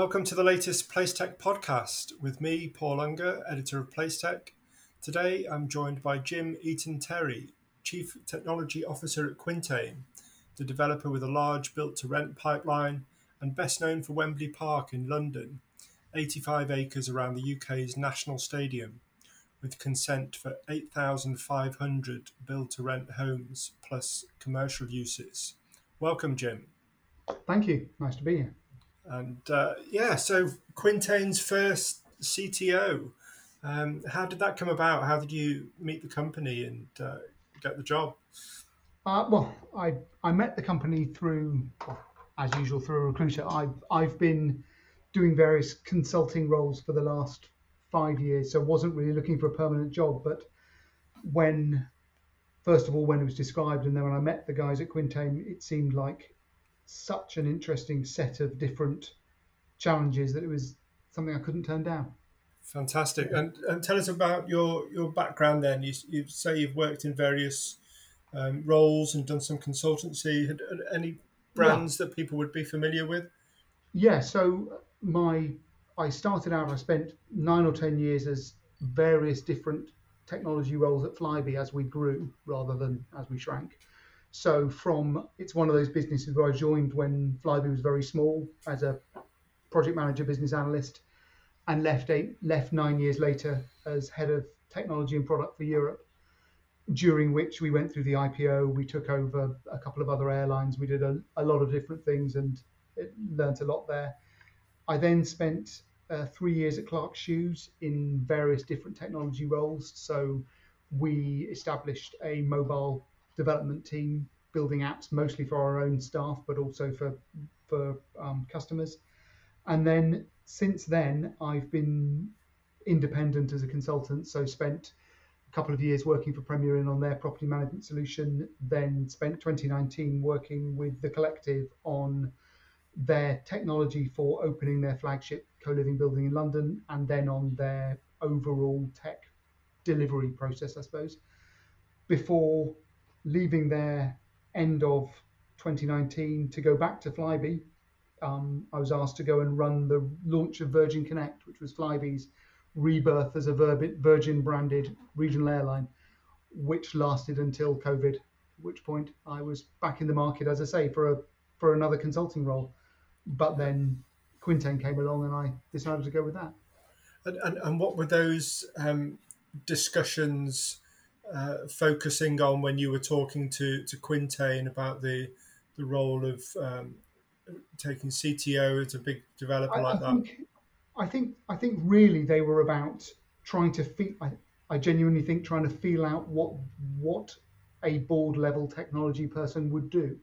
welcome to the latest Placetech podcast with me, Paul Unger, editor of Placetech. Today I'm joined by Jim Eaton Terry, Chief Technology Officer at Quintain, the developer with a large built to rent pipeline and best known for Wembley Park in London, 85 acres around the UK's national stadium, with consent for 8,500 built to rent homes plus commercial uses. Welcome, Jim. Thank you. Nice to be here. And uh, yeah, so Quintain's first CTO. Um, how did that come about? How did you meet the company and uh, get the job? Uh, well, I I met the company through, as usual, through a recruiter. I've I've been doing various consulting roles for the last five years, so wasn't really looking for a permanent job. But when, first of all, when it was described, and then when I met the guys at Quintain, it seemed like such an interesting set of different challenges that it was something I couldn't turn down. Fantastic. And, and tell us about your, your background then. You, you say you've worked in various um, roles and done some consultancy. Had, any brands yeah. that people would be familiar with? Yeah, so my I started out, I spent nine or 10 years as various different technology roles at Flybe as we grew rather than as we shrank. So from it's one of those businesses where I joined when Flybe was very small as a project manager, business analyst, and left eight left nine years later as head of technology and product for Europe. During which we went through the IPO, we took over a couple of other airlines, we did a, a lot of different things and it learned a lot there. I then spent uh, three years at Clarks Shoes in various different technology roles. So we established a mobile development team building apps mostly for our own staff, but also for for um, customers. And then since then, I've been independent as a consultant. So spent a couple of years working for Premier Inn on their property management solution. Then spent 2019 working with the collective on their technology for opening their flagship co-living building in London, and then on their overall tech delivery process, I suppose. Before leaving there end of 2019 to go back to Flybe. Um, I was asked to go and run the launch of Virgin Connect, which was Flybe's rebirth as a Virgin branded regional airline, which lasted until COVID. At which point I was back in the market, as I say, for a for another consulting role. But then Quintain came along, and I decided to go with that. And, and, and what were those um, discussions uh, focusing on when you were talking to to Quintain about the the role of um, taking CTO as a big developer I, like I that? Think, I think I think really they were about trying to feel. I, I genuinely think trying to feel out what what a board level technology person would do.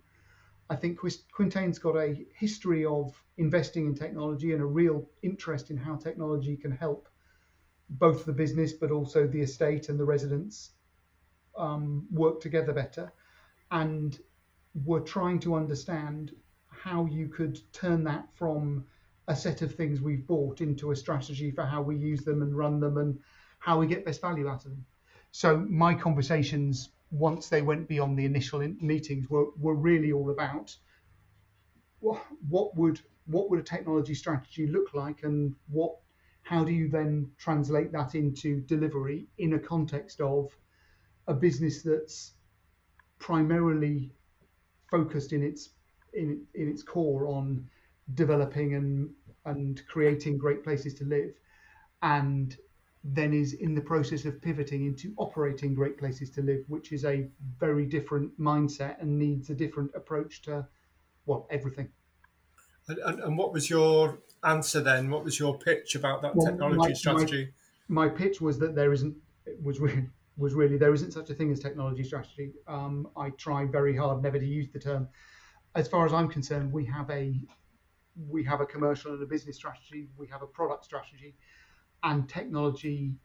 I think Quintain's got a history of investing in technology and a real interest in how technology can help both the business but also the estate and the residents um, work together better. And we're trying to understand how you could turn that from a set of things we've bought into a strategy for how we use them and run them and how we get best value out of them. So my conversations, once they went beyond the initial meetings, were, were really all about what, what would what would a technology strategy look like and what how do you then translate that into delivery in a context of a business that's primarily focused in its in, in its core on developing and and creating great places to live and then is in the process of pivoting into operating great places to live which is a very different mindset and needs a different approach to well everything. And, and, and what was your answer then? What was your pitch about that well, technology my, strategy? my, my pitch was that there isn't was really was really there isn't such a thing as technology strategy. Um, I try very hard never to use the term. As far as I'm concerned, we have a we have a commercial and a business strategy. We have a product strategy, and technology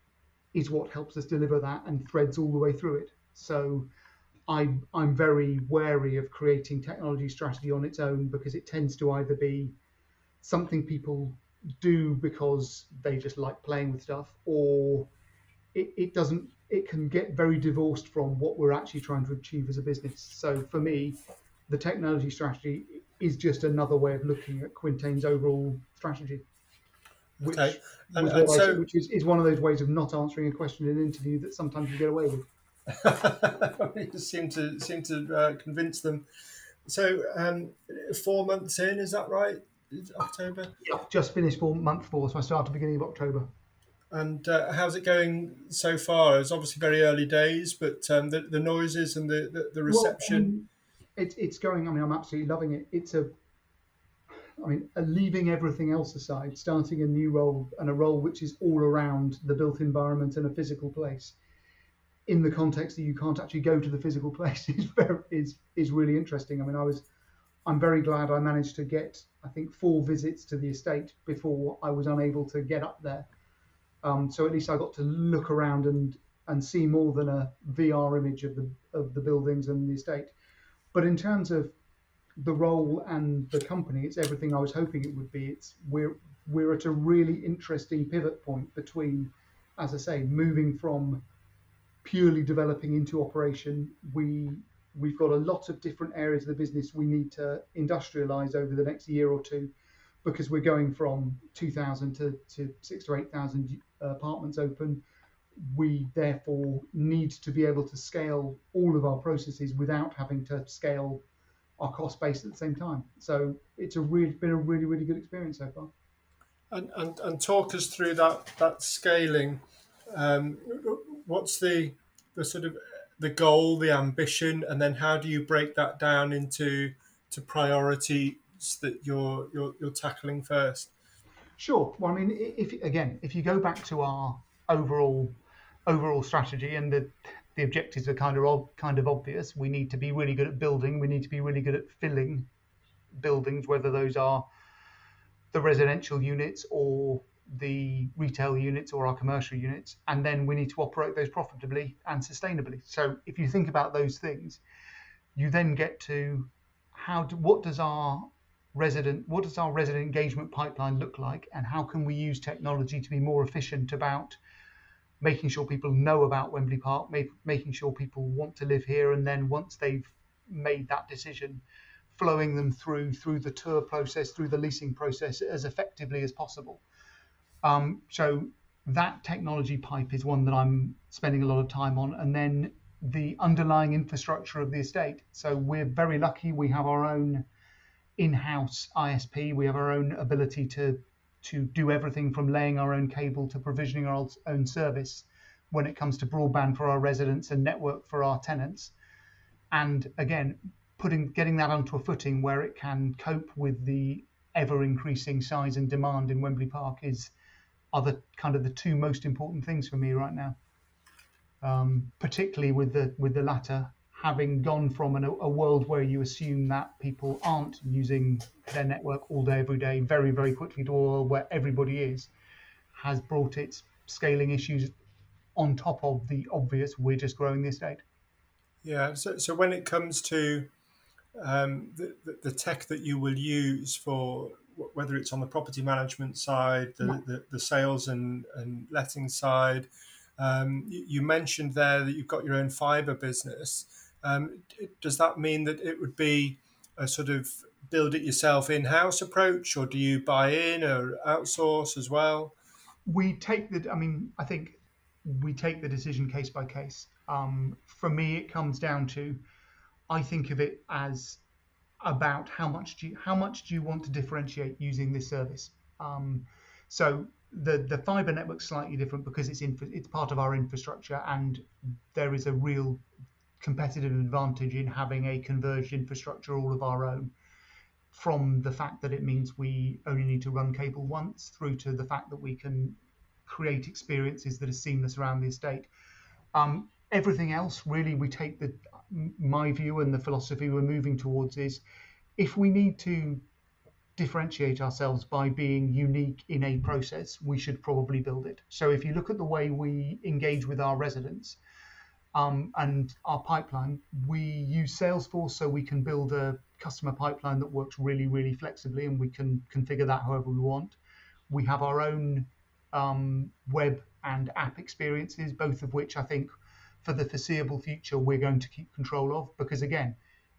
is what helps us deliver that and threads all the way through it. So. I'm, I'm very wary of creating technology strategy on its own because it tends to either be something people do because they just like playing with stuff, or it, it doesn't it can get very divorced from what we're actually trying to achieve as a business. So for me, the technology strategy is just another way of looking at Quintain's overall strategy. Which, Okay. And- and what I- which is, is one of those ways of not answering a question in an interview that sometimes you get away with. you seem to seem to uh, convince them. So um, four months in, is that right? October. Yeah. Just finished for month four, so I started beginning of October. And uh, how's it going so far? It's obviously very early days, but um, the, the noises and the, the, the reception. Well, um, it's it's going. I mean, I'm absolutely loving it. It's a. I mean, uh, leaving everything else aside, starting a new role and a role which is all around the built environment and a physical place, in the context that you can't actually go to the physical place is very, is is really interesting. I mean, I was, I'm very glad I managed to get I think four visits to the estate before I was unable to get up there. Um, so at least I got to look around and and see more than a VR image of the of the buildings and the estate. But in terms of the role and the company, it's everything I was hoping it would be. It's we're we're at a really interesting pivot point between, as I say, moving from purely developing into operation. We we've got a lot of different areas of the business we need to industrialize over the next year or two because we're going from 2,000 to, to six to 8,000 apartments open. We therefore need to be able to scale all of our processes without having to scale our cost base at the same time. So it's a really been a really really good experience so far. And, and, and talk us through that that scaling. Um, what's the the sort of the goal, the ambition, and then how do you break that down into to that you're you're, you're tackling first? Sure. Well, I mean, if again, if you go back to our overall overall strategy and the the objectives are kind of kind of obvious. We need to be really good at building. We need to be really good at filling buildings, whether those are the residential units or the retail units or our commercial units, and then we need to operate those profitably and sustainably. So if you think about those things, you then get to how do, what does our resident what does our resident engagement pipeline look like, and how can we use technology to be more efficient about making sure people know about Wembley Park, make, making sure people want to live here, and then once they've made that decision, flowing them through through the tour process, through the leasing process as effectively as possible. Um, so that technology pipe is one that I'm spending a lot of time on, and then the underlying infrastructure of the estate. So we're very lucky; we have our own in-house ISP. We have our own ability to to do everything from laying our own cable to provisioning our own service when it comes to broadband for our residents and network for our tenants. And again, putting getting that onto a footing where it can cope with the ever increasing size and demand in Wembley Park is are the kind of the two most important things for me right now. Um, particularly with the with the latter, having gone from an, a world where you assume that people aren't using their network all day every day, very very quickly to a world where everybody is, has brought its scaling issues on top of the obvious. We're just growing the estate. Yeah. So, so when it comes to um, the, the, tech that you will use for whether it's on the property management side, the, Yeah. the, the sales and, and letting side, um, you, you mentioned there that you've got your own fiber business. Um, does that mean that it would be a sort of build it yourself in house approach, or do you buy in or outsource as well? we take the i mean i think we take the decision case by case um, for me it comes down to i think of it as about how much do you how much do you want to differentiate using this service um, so the the fiber network's slightly different because it's infra, it's part of our infrastructure and there is a real competitive advantage in having a converged infrastructure all of our own from the fact that it means we only need to run cable once through to the fact that we can create experiences that are seamless around the estate. Um, everything else, really, we take the my view and the philosophy we're moving towards is if we need to differentiate ourselves by being unique in a process, we should probably build it. So if you look at the way we engage with our residents, um, and our pipeline, we use Salesforce so we can build a customer pipeline that works really, really flexibly, and we can configure that however we want. We have our own um, web and app experiences, both of which I think for the foreseeable future we're going to keep control of, because again,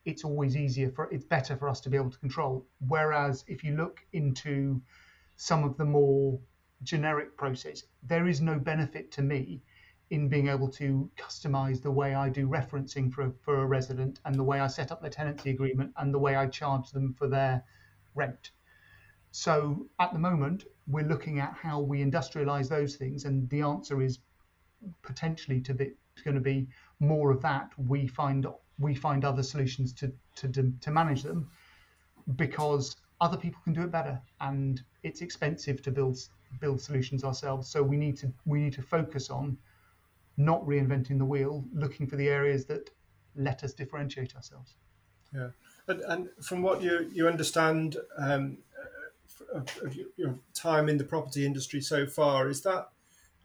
it's always easier for it's better for us to be able to control. Whereas if you look into some of the more generic process, there is no benefit to me in being able to customize the way I do referencing for, for a resident and the way I set up their tenancy agreement and the way I charge them for their rent. So at the moment, we're looking at how we industrialize those things, and the answer is potentially to be going to be more of that. We find we find other solutions to to to manage them because other people can do it better, and it's expensive to build build solutions ourselves. So we need to we need to focus on not reinventing the wheel, looking for the areas that let us differentiate ourselves. Yeah, and, and from what you you understand um, of, of, your time in the property industry so far, is that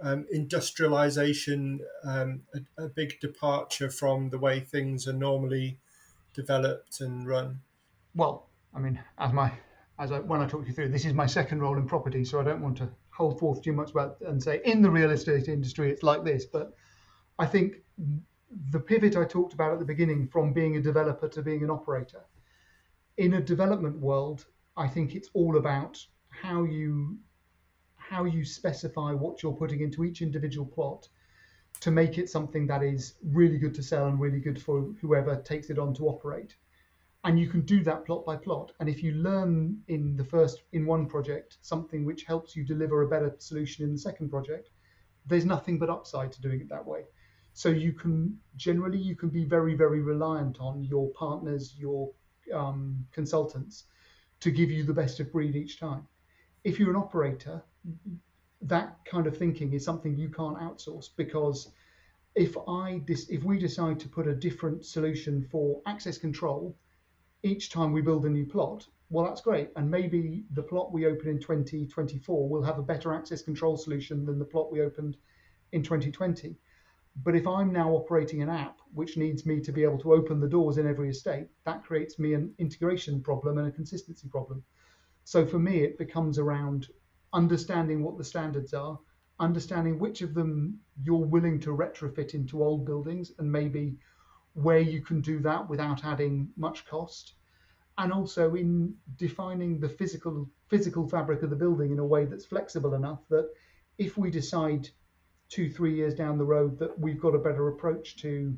um, industrialization um, a, a, big departure from the way things are normally developed and run? Well, I mean, as my as I, when I talk you through, this is my second role in property, so I don't want to hold forth too much about and say in the real estate industry it's like this. But I think the pivot I talked about at the beginning from being a developer to being an operator in a development world, I think it's all about how you how you specify what you're putting into each individual plot to make it something that is really good to sell and really good for whoever takes it on to operate and you can do that plot by plot. And if you learn in the first in one project something which helps you deliver a better solution in the second project there's nothing but upside to doing it that way. So you can generally you can be very very reliant on your partners your um, consultants to give you the best of breed each time. If you're an operator that kind of thinking is something you can't outsource because if I if we decide to put a different solution for access control each time we build a new plot, well, that's great. And maybe the plot we open in 2024 will have a better access control solution than the plot we opened in 2020. But if I'm now operating an app which needs me to be able to open the doors in every estate, that creates me an integration problem and a consistency problem. So for me, it becomes around understanding what the standards are, understanding which of them you're willing to retrofit into old buildings and maybe where you can do that without adding much cost, and also in defining the physical physical fabric of the building in a way that's flexible enough that if we decide two three years down the road that we've got a better approach to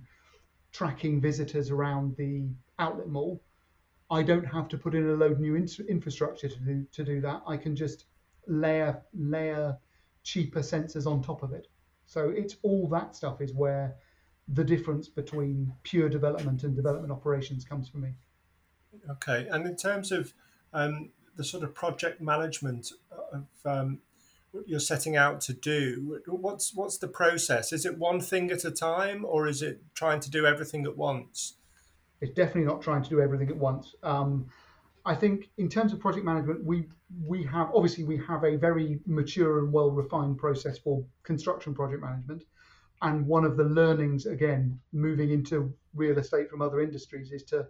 tracking visitors around the outlet mall, I don't have to put in a load of new in- infrastructure to do to do that. I can just layer layer cheaper sensors on top of it. So it's all that stuff is where the difference between pure development and development operations comes for me. Okay, and in terms of um, the sort of project management of um, what you're setting out to do, what's what's the process? Is it one thing at a time, or is it trying to do everything at once? It's definitely not trying to do everything at once. Um, I think in terms of project management, we we have obviously we have a very mature and well refined process for construction project management and one of the learnings again moving into real estate from other industries is to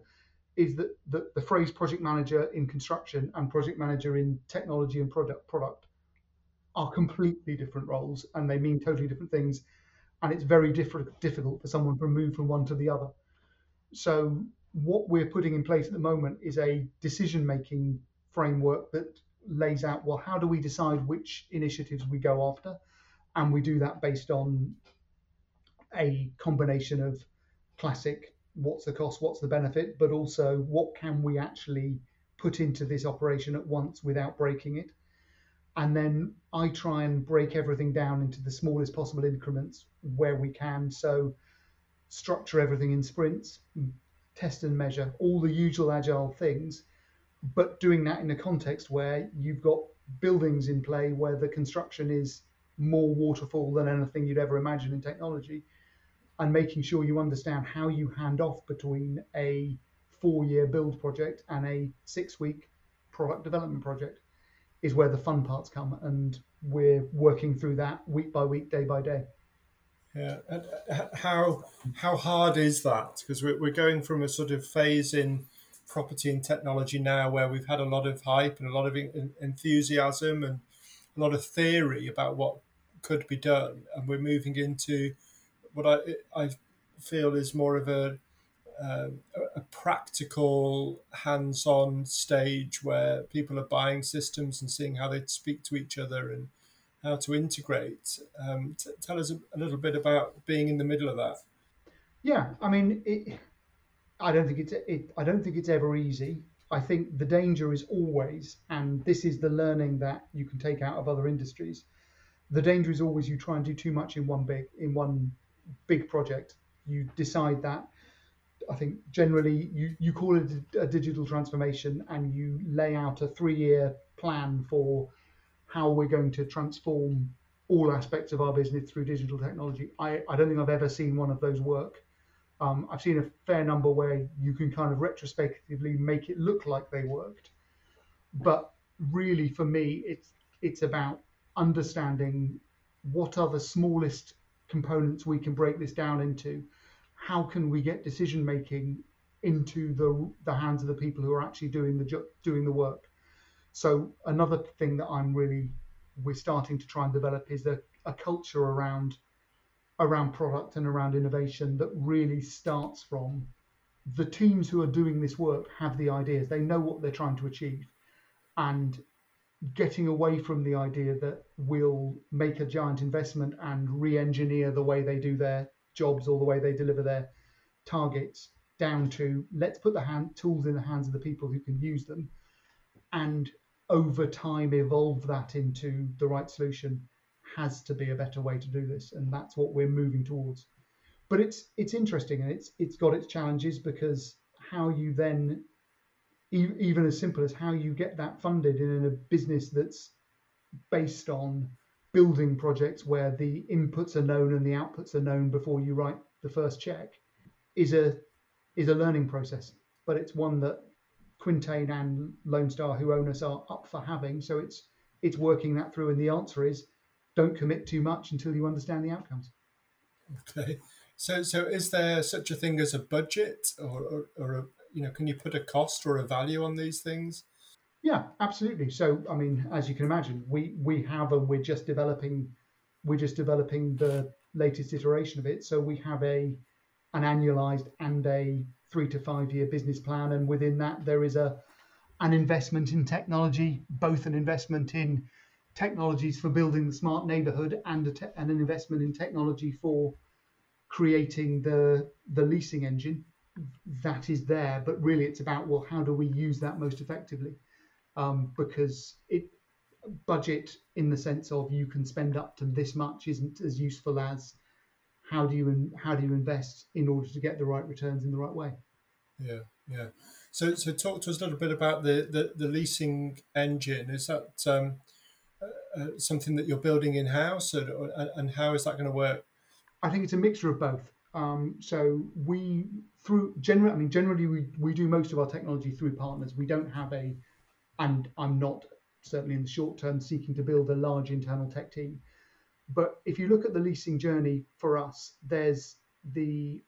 is that the, the phrase project manager in construction and project manager in technology and product product are completely different roles and they mean totally different things and it's very different difficult for someone to move from one to the other. So what we're putting in place at the moment is a decision making framework that lays out well how do we decide which initiatives we go after? And we do that based on a combination of classic what's the cost, what's the benefit, but also what can we actually put into this operation at once without breaking it. And then I try and break everything down into the smallest possible increments where we can. So structure everything in sprints, test and measure, all the usual agile things, but doing that in a context where you've got buildings in play where the construction is more waterfall than anything you'd ever imagine in technology and making sure you understand how you hand off between a four year build project and a six week product development project is where the fun parts come. And we're working through that week by week, day by day. Yeah, and uh, how how hard is that? Because we're, we're going from a sort of phase in property and technology now where we've had a lot of hype and a lot of enthusiasm and a lot of theory about what could be done, and we're moving into what I I feel is more of a uh, a practical, hands-on stage where people are buying systems and seeing how they speak to each other and how to integrate. Um, t- tell us a, a, little bit about being in the middle of that. Yeah, I mean, it, I don't think it's it, I don't think it's ever easy. I think the danger is always, and this is the learning that you can take out of other industries. The danger is always you try and do too much in one big in one big project. You decide that. I think generally you, you call it a digital transformation and you lay out a three year plan for how we're going to transform all aspects of our business through digital technology. I, I don't think I've ever seen one of those work. Um, I've seen a fair number where you can kind of retrospectively make it look like they worked, but really for me, it's it's about understanding what are the smallest components we can break this down into. How can we get decision making into the the hands of the people who are actually doing the doing the work? So another thing that I'm really we're starting to try and develop is a, a culture around around product and around innovation that really starts from the teams who are doing this work have the ideas they know what they're trying to achieve and getting away from the idea that we'll make a giant investment and re-engineer the way they do their jobs or the way they deliver their targets down to let's put the hand, tools in the hands of the people who can use them and over time evolve that into the right solution has to be a better way to do this, and that's what we're moving towards. But it's it's interesting and it's it's got its challenges because how you then even as simple as how you get that funded in a business that's based on building projects where the inputs are known and the outputs are known before you write the first check is a is a learning process but it's one that Quintain and Lone Star who own us are up for having so it's it's working that through and the answer is don't commit too much until you understand the outcomes. Okay. So, so is there such a thing as a budget, or, or, or a, you know, can you put a cost or a value on these things? Yeah, absolutely. So, I mean, as you can imagine, we we have and we're just developing, we're just developing the latest iteration of it. So we have a an annualized and a three to five year business plan, and within that there is a an investment in technology, both an investment in technologies for building the smart neighborhood and, te- and an investment in technology for creating the the leasing engine that is there but really it's about well how do we use that most effectively um, because it budget in the sense of you can spend up to this much isn't as useful as how do you how do you invest in order to get the right returns in the right way yeah yeah so so talk to us a little bit about the the, the leasing engine is that um, uh, something that you're building in house, and, and how is that going to work? I think it's a mixture of both. Um, so we through generally, I mean, generally we, we do most of our technology through partners. We don't have a, and I'm not certainly in the short term seeking to build a large internal tech team. But if you look at the leasing journey for us, there's the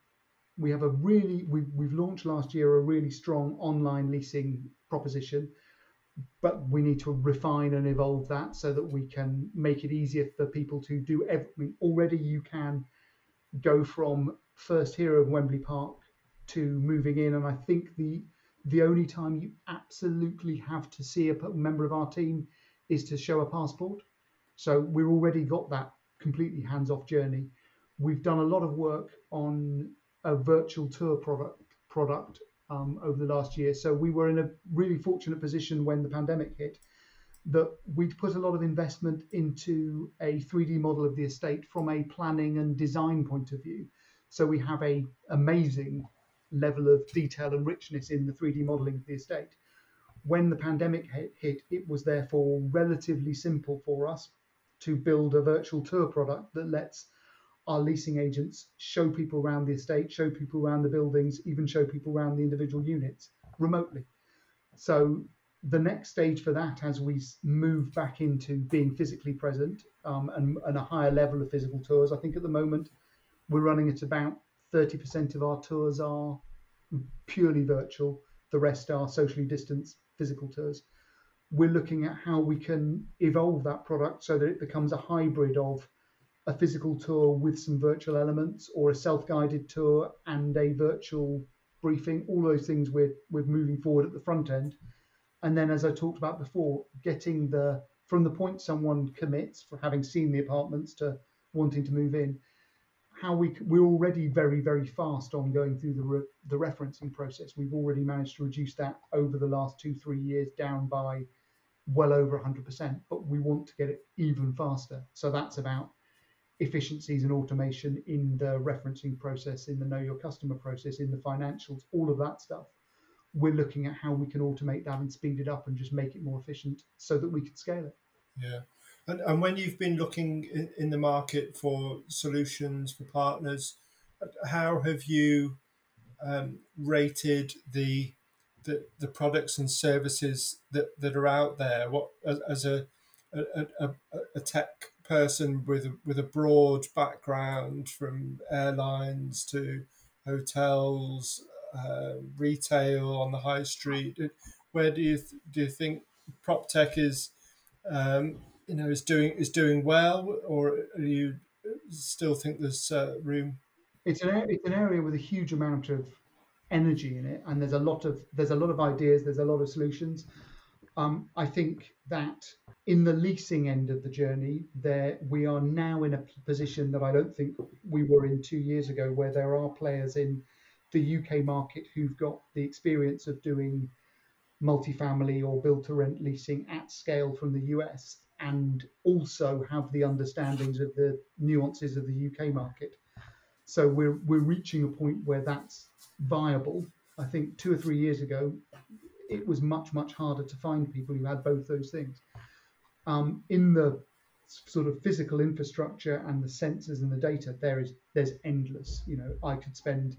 we have a really we, we've launched last year a really strong online leasing proposition but we need to refine and evolve that so that we can make it easier for people to do everything. Already, you can go from first hero of Wembley Park to moving in, and I think the the only time you absolutely have to see a member of our team is to show a passport. So we've already got that completely hands-off journey. We've done a lot of work on a virtual tour product product um, over the last year. So we were in a really fortunate position when the pandemic hit that we'd put a lot of investment into a 3D model of the estate from a planning and design point of view. So we have a amazing level of detail and richness in the 3D modeling of the estate. When the pandemic hit, it was therefore relatively simple for us to build a virtual tour product that lets our leasing agents show people around the estate, show people around the buildings, even show people around the individual units remotely. So the next stage for that, as we move back into being physically present um, and, and, a higher level of physical tours, I think at the moment we're running at about 30% of our tours are purely virtual. The rest are socially distanced physical tours. We're looking at how we can evolve that product so that it becomes a hybrid of a physical tour with some virtual elements or a self-guided tour and a virtual briefing, all those things we're we're moving forward at the front end, and then as I talked about before, getting the from the point someone commits for having seen the apartments to wanting to move in, how we we're already very very fast on going through the re, the referencing process. We've already managed to reduce that over the last two three years down by well over 100%, but we want to get it even faster. So that's about efficiencies and automation in the referencing process, in the know your customer process, in the financials, all of that stuff. We're looking at how we can automate that and speed it up and just make it more efficient so that we can scale it. Yeah. And, and when you've been looking in, the market for solutions for partners, how have you um, rated the the, the products and services that, that are out there. What as, a, a, a, a tech person with with a broad background from airlines to hotels, uh, retail on the high street. Where do you do you think prop tech is um, you know is doing is doing well, or do you still think there's uh, room? It's an it's an area with a huge amount of energy in it, and there's a lot of there's a lot of ideas, there's a lot of solutions. Um, I think that in the leasing end of the journey, there we are now in a position that I don't think we were in two years ago, where there are players in the UK market who've got the experience of doing multifamily or build to rent leasing at scale from the US and also have the understandings of the nuances of the UK market. So we're we're reaching a point where that's viable. I think two or three years ago, it was much much harder to find people who had both those things. Um, in the sort of physical infrastructure and the sensors and the data, there is there's endless. You know, I could spend,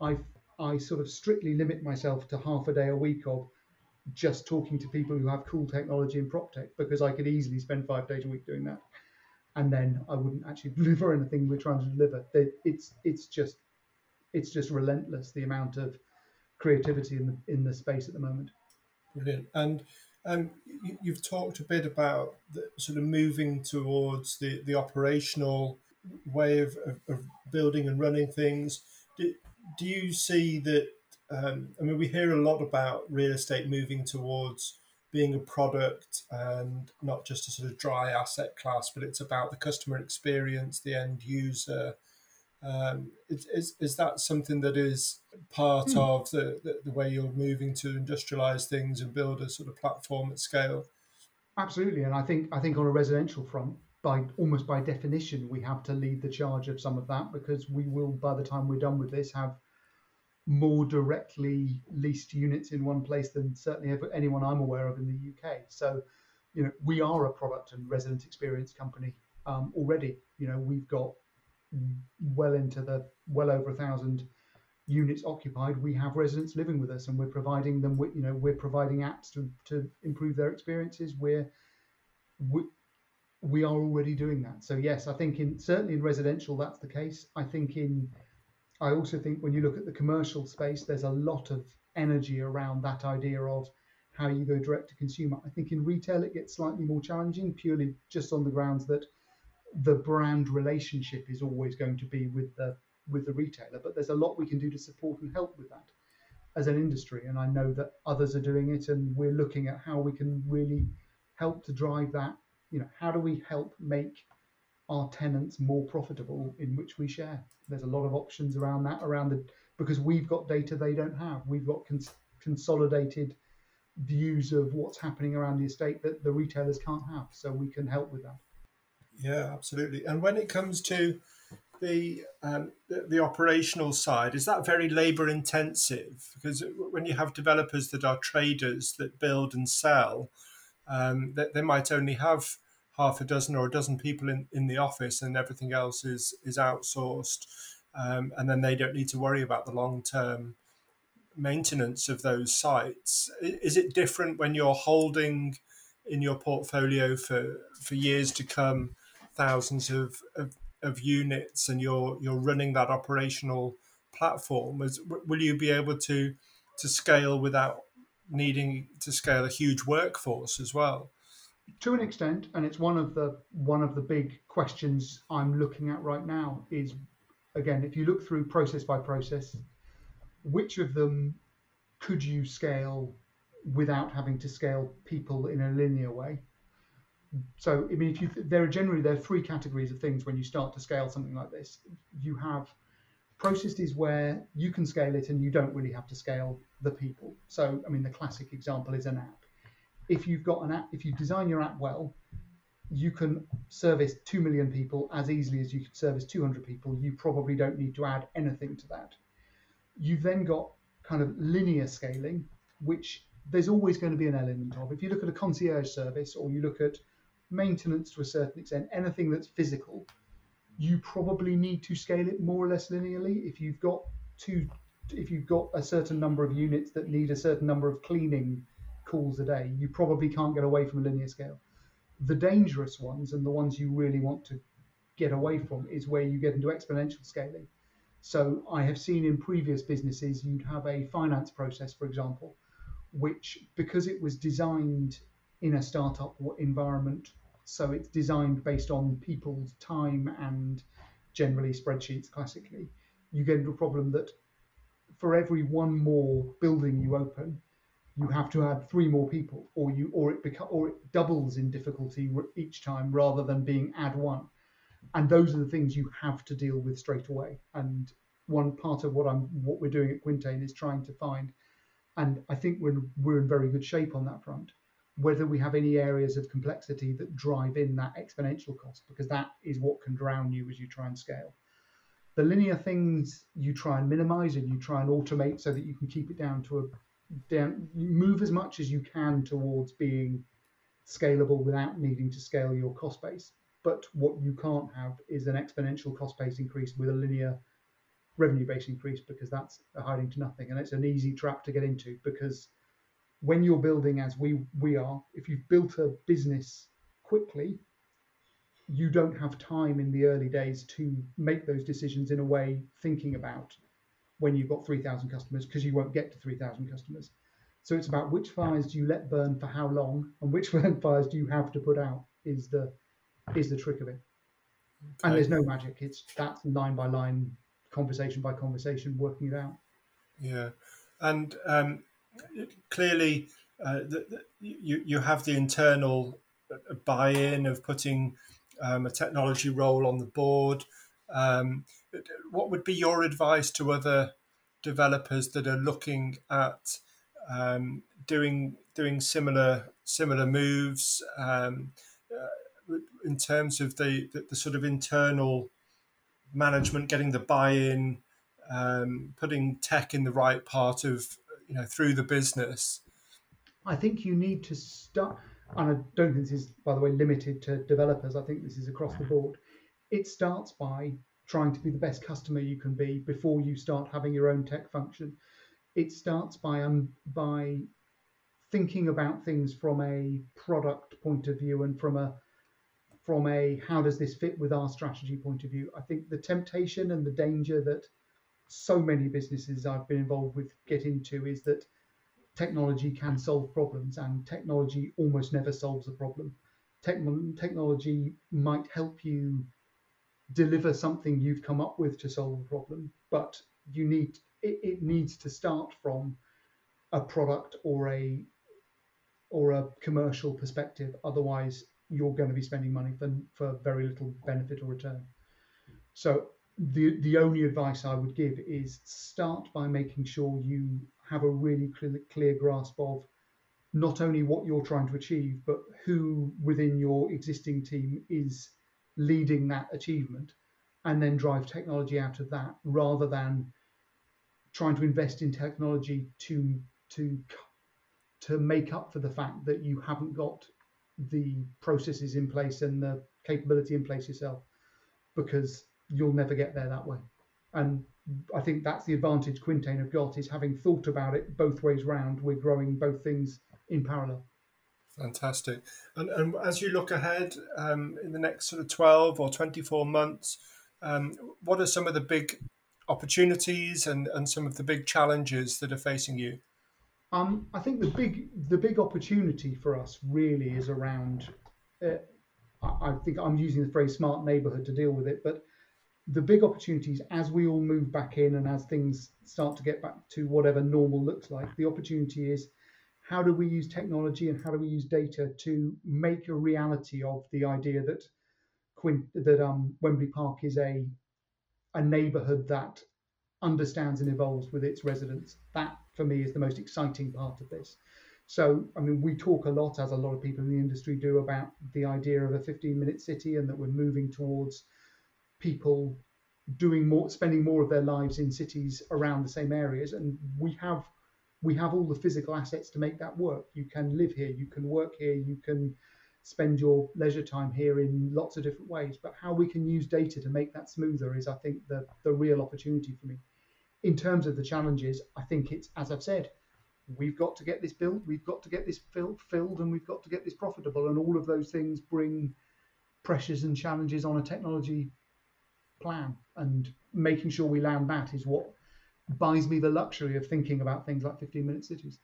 I I sort of strictly limit myself to half a day a week of just talking to people who have cool technology and prop tech because I could easily spend five days a week doing that and then I wouldn't actually deliver anything we're trying to deliver. It's it's just it's just relentless the amount of creativity in the in the space at the moment. Brilliant. And um, you, have talked a bit about the, sort of moving towards the, the operational way of, of, of building and running things. Do, you see that? Um, I mean, we hear a lot about real estate moving towards being a product and not just a sort of dry asset class, but it's about the customer experience, the end user. Um, is, is, is that something that is part mm. of the, the, the, way you're moving to industrialize things and build a sort of platform at scale? Absolutely, and I think I think on a residential front, by almost by definition, we have to lead the charge of some of that because we will, by the time we're done with this, have more directly leased units in one place than certainly anyone I'm aware of in the UK. So, you know, we are a product and resident experience company um, already. You know, we've got well into the well over a thousand units occupied. We have residents living with us, and we're providing them. With, you know, we're providing apps to to improve their experiences. We're we, we are already doing that. So yes, I think in certainly in residential that's the case. I think in I also think when you look at the commercial space, there's a lot of energy around that idea of how you go direct to consumer. I think in retail it gets slightly more challenging, purely just on the grounds that the brand relationship is always going to be with the with the retailer. But there's a lot we can do to support and help with that as an industry, and I know that others are doing it, and we're looking at how we can really help to drive that. You know, how do we help make our tenants more profitable in which we share. There's a lot of options around that, around the because we've got data they don't have. We've got cons- consolidated views of what's happening around the estate that the retailers can't have. So we can help with that. Yeah, absolutely. And when it comes to the, um, the, the operational side, is that very labour intensive? Because when you have developers that are traders that build and sell, um, that they might only have half a dozen or a dozen people in, in the office and everything else is is outsourced. Um, and then they don't need to worry about the long term maintenance of those sites. Is it different when you're holding in your portfolio for for years to come thousands of, of, of units and you're you're running that operational platform? Is, will you be able to to scale without needing to scale a huge workforce as well to an extent, and it's one of the one of the big questions I'm looking at right now. Is again, if you look through process by process, which of them could you scale without having to scale people in a linear way? So, I mean, if you there are generally there are three categories of things when you start to scale something like this. You have processes where you can scale it and you don't really have to scale the people. So, I mean, the classic example is an app. If you've got an app, if you design your app well, you can service 2 million people as easily as you can service 200 people. You probably don't need to add anything to that. You've then got kind of linear scaling, which there's always going to be an element of. If you look at a concierge service or you look at maintenance to a certain extent, anything that's physical, you probably need to scale it more or less linearly. If you've got two, if you've got a certain number of units that need a certain number of cleaning calls a day, you probably can't get away from a linear scale. The dangerous ones and the ones you really want to get away from is where you get into exponential scaling. So I have seen in previous businesses, you'd have a finance process, for example, which because it was designed in a startup environment so it's designed based on people's time and generally spreadsheets classically. You get into a problem that for every one more building you open, you have to add three more people, or you or it beca- or it doubles in difficulty each time rather than being add one. And those are the things you have to deal with straight away. And one part of what I'm what we're doing at Quintain is trying to find, and I think we're we're in very good shape on that front whether we have any areas of complexity that drive in that exponential cost, because that is what can drown you as you try and scale. The linear things you try and minimize and you try and automate so that you can keep it down to a down, move as much as you can towards being scalable without needing to scale your cost base. But what you can't have is an exponential cost base increase with a linear revenue base increase because that's a hiding to nothing. And it's an easy trap to get into because when you're building as we we are, if you've built a business quickly, you don't have time in the early days to make those decisions in a way thinking about when you've got 3,000 customers because you won't get to 3,000 customers. So it's about which fires do you let burn for how long and which fires do you have to put out is the is the trick of it. Okay. And there's no magic. It's that line by line, conversation by conversation, working it out. Yeah, and um, clearly uh, the, the, you, you have the internal buy-in of putting um, a technology role on the board. Um, what would be your advice to other developers that are looking at um, doing doing similar similar moves um, uh, in terms of the, the, the, sort of internal management, getting the buy-in, um, putting tech in the right part of you know through the business. I think you need to start and i don't think this is by the way limited to developers. I think this is across the board. It starts by trying to be the best customer you can be before you start having your own tech function. It starts by um, by thinking about things from a product point of view and from a from a how does this fit with our strategy point of view? I think the temptation and the danger that so many businesses I've been involved with get into is that technology can solve problems and technology almost never solves a problem. technology might help you deliver something you've come up with to solve a problem, but you need it, it needs to start from a product or a or a commercial perspective. Otherwise, you're going to be spending money for, for very little benefit or return. So the the only advice I would give is start by making sure you have a really clear, clear grasp of not only what you're trying to achieve, but who within your existing team is leading that achievement, and then drive technology out of that rather than trying to invest in technology to to to make up for the fact that you haven't got the processes in place and the capability in place yourself. Because you'll never get there that way. And I think that's the advantage Quintain have got is having thought about it both ways round. We're growing both things in parallel. Fantastic. And, and as you look ahead um, in the next sort of 12 or 24 months, um, what are some of the big opportunities and, and some of the big challenges that are facing you? Um, I think the big the big opportunity for us really is around. Uh, I think I'm using the phrase smart neighbourhood to deal with it, but the big opportunities as we all move back in and as things start to get back to whatever normal looks like, the opportunity is how do we use technology and how do we use data to make a reality of the idea that that um, Wembley Park is a a neighbourhood that understands and evolves with its residents. That for me is the most exciting part of this. So, I mean, we talk a lot, as a lot of people in the industry do, about the idea of a 15 minute city and that we're moving towards people doing more, spending more of their lives in cities around the same areas. And we have we have all the physical assets to make that work. You can live here, you can work here, you can spend your leisure time here in lots of different ways. But how we can use data to make that smoother is, I think, the, the real opportunity for me. In terms of the challenges, I think it's, as I've said, we've got to get this built, we've got to get this filled, filled, and we've got to get this profitable. And all of those things bring pressures and challenges on a technology plan. And making sure we land that is what buys me the luxury of thinking about things like 15 minute cities.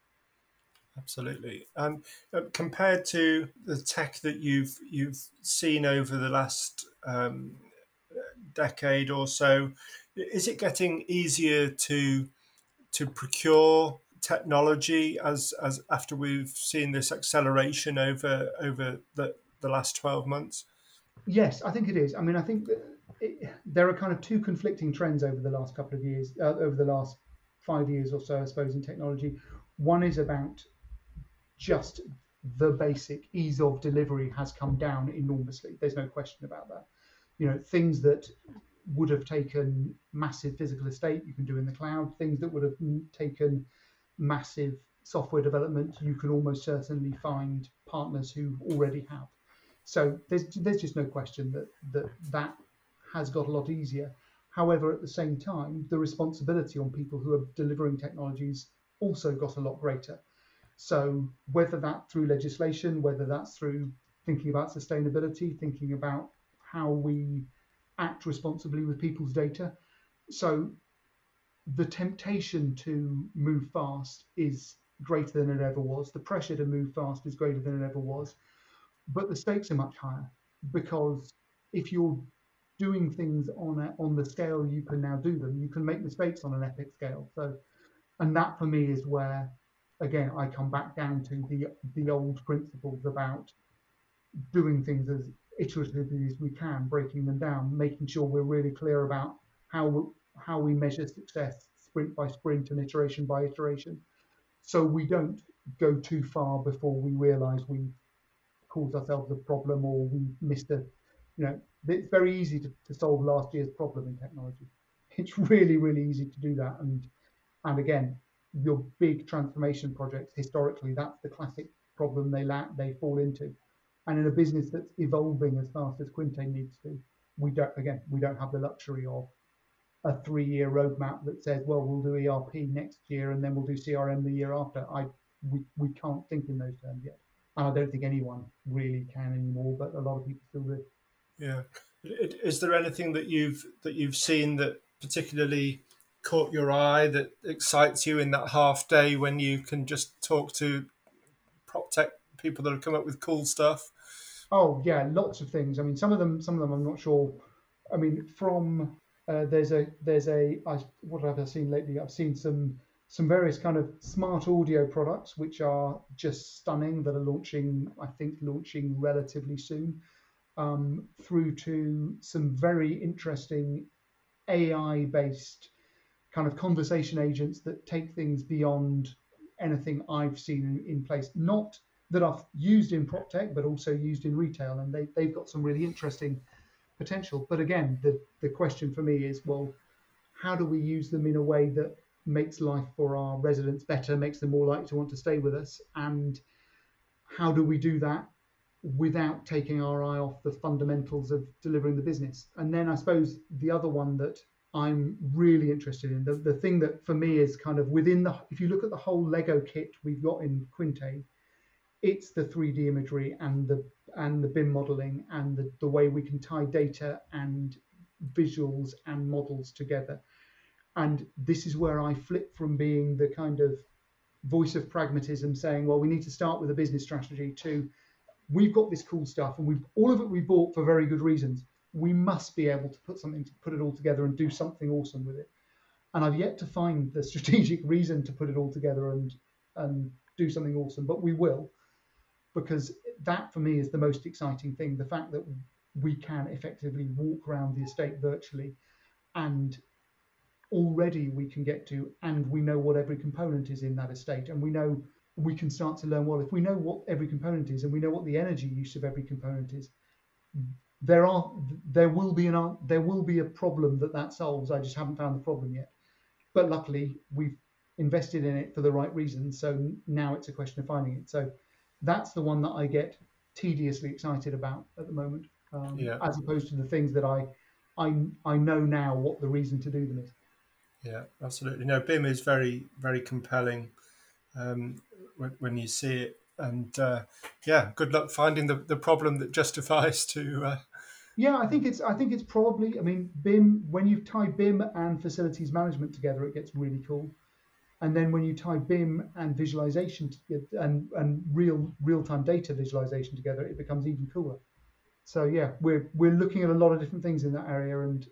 Absolutely. And uh, compared to the tech that you've you've seen over the last um, decade or so, is it getting easier to to procure technology as as after we've seen this acceleration over over the, the last 12 months? Yes, I think it is. I mean, I think there are kind of two conflicting trends over the last couple of years, uh, over the last five years or so, I suppose, in technology. One is about just the basic ease of delivery has come down enormously. There's no question about that. You know, things that would have taken massive physical estate, you can do in the cloud. Things that would have taken massive software development, you can almost certainly find partners who already have. So there's there's just no question that that that has got a lot easier. However, at the same time, the responsibility on people who are delivering technologies also got a lot greater. So whether that through legislation, whether that's through thinking about sustainability, thinking about how we act responsibly with people's data. So the temptation to move fast is greater than it ever was. The pressure to move fast is greater than it ever was. But the stakes are much higher because if you're doing things on a, on the scale you can now do them, you can make mistakes on an epic scale. So, and that for me is where again, I come back down to the the old principles about doing things as iteratively as we can, breaking them down, making sure we're really clear about how how we measure success, sprint by sprint and iteration by iteration, so we don't go too far before we realise we've caused ourselves a problem or we missed a, you know, it's very easy to, to solve last year's problem in technology. It's really, really easy to do that, and and again, your big transformation projects historically that's the classic problem they lack they fall into. And in a business that's evolving as fast as Quintain needs to we don't again we don't have the luxury of a three year roadmap that says well we'll do erp next year and then we'll do crm the year after. I we, we can't think in those terms yet. And i don't think anyone really can anymore but a lot of people still do yeah is there anything that you've that you've seen that particularly caught your eye that excites you in that half day when you can just talk to prop tech people that have come up with cool stuff? Oh yeah, lots of things. I mean, some of them, some of them, I'm not sure. I mean, from uh, there's a there's a I, what have I seen lately? I've seen some some various kind of smart audio products which are just stunning that are launching. I think launching relatively soon. Um, through to some very interesting AI based kind of conversation agents that take things beyond anything I've seen in, in place. Not that I've used in prop tech, but also used in retail, and they, they've got some really interesting potential. But again, the, the question for me is, well, how do we use them in a way that makes life for our residents better, makes them more likely to want to stay with us, and how do we do that without taking our eye off the fundamentals of delivering the business? And then I suppose the other one that I'm really interested in. The, the thing that for me is kind of within the, if you look at the whole Lego kit we've got in Quintain, it's the 3D imagery and the and the BIM modeling and the, the way we can tie data and visuals and models together. And this is where I flip from being the kind of voice of pragmatism saying, well, we need to start with a business strategy to we've got this cool stuff and we've all of it we bought for very good reasons we must be able to put something to put it all together and do something awesome with it. And I've yet to find the strategic reason to put it all together and and do something awesome, but we will, because that for me is the most exciting thing. The fact that we can effectively walk around the estate virtually and already we can get to and we know what every component is in that estate and we know we can start to learn well if we know what every component is and we know what the energy use of every component is there are there will be an there will be a problem that that solves i just haven't found the problem yet but luckily we've invested in it for the right reasons so now it's a question of finding it so that's the one that i get tediously excited about at the moment um, yeah. as opposed to the things that I, I I know now what the reason to do them is. Yeah, absolutely. No, BIM is very very compelling um, when, when, you see it, and uh, yeah, good luck finding the, the problem that justifies to. Uh... Yeah, I think it's I think it's probably I mean BIM when you tie BIM and facilities management together, it gets really cool. And then when you tie BIM and visualization and, and real real time data visualization together, it becomes even cooler so yeah, we're we're looking at a lot of different things in that area, and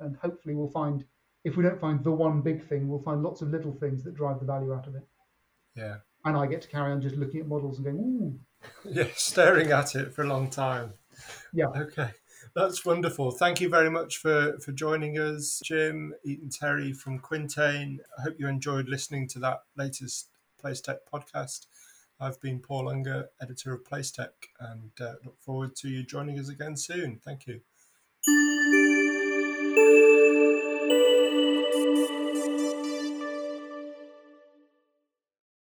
and hopefully we'll find if we don't find the one big thing, we'll find lots of little things that drive the value out of it. Yeah. And I get to carry on just looking at models and going, ooh. Yeah, staring at it for a long time. Yeah. Okay. That's wonderful. Thank you very much for, for joining us, Jim, Eaton Terry from Quintain. I hope you enjoyed listening to that latest Placetech podcast. I've been Paul Unger, editor of Placetech, and uh, look forward to you joining us again soon. Thank you.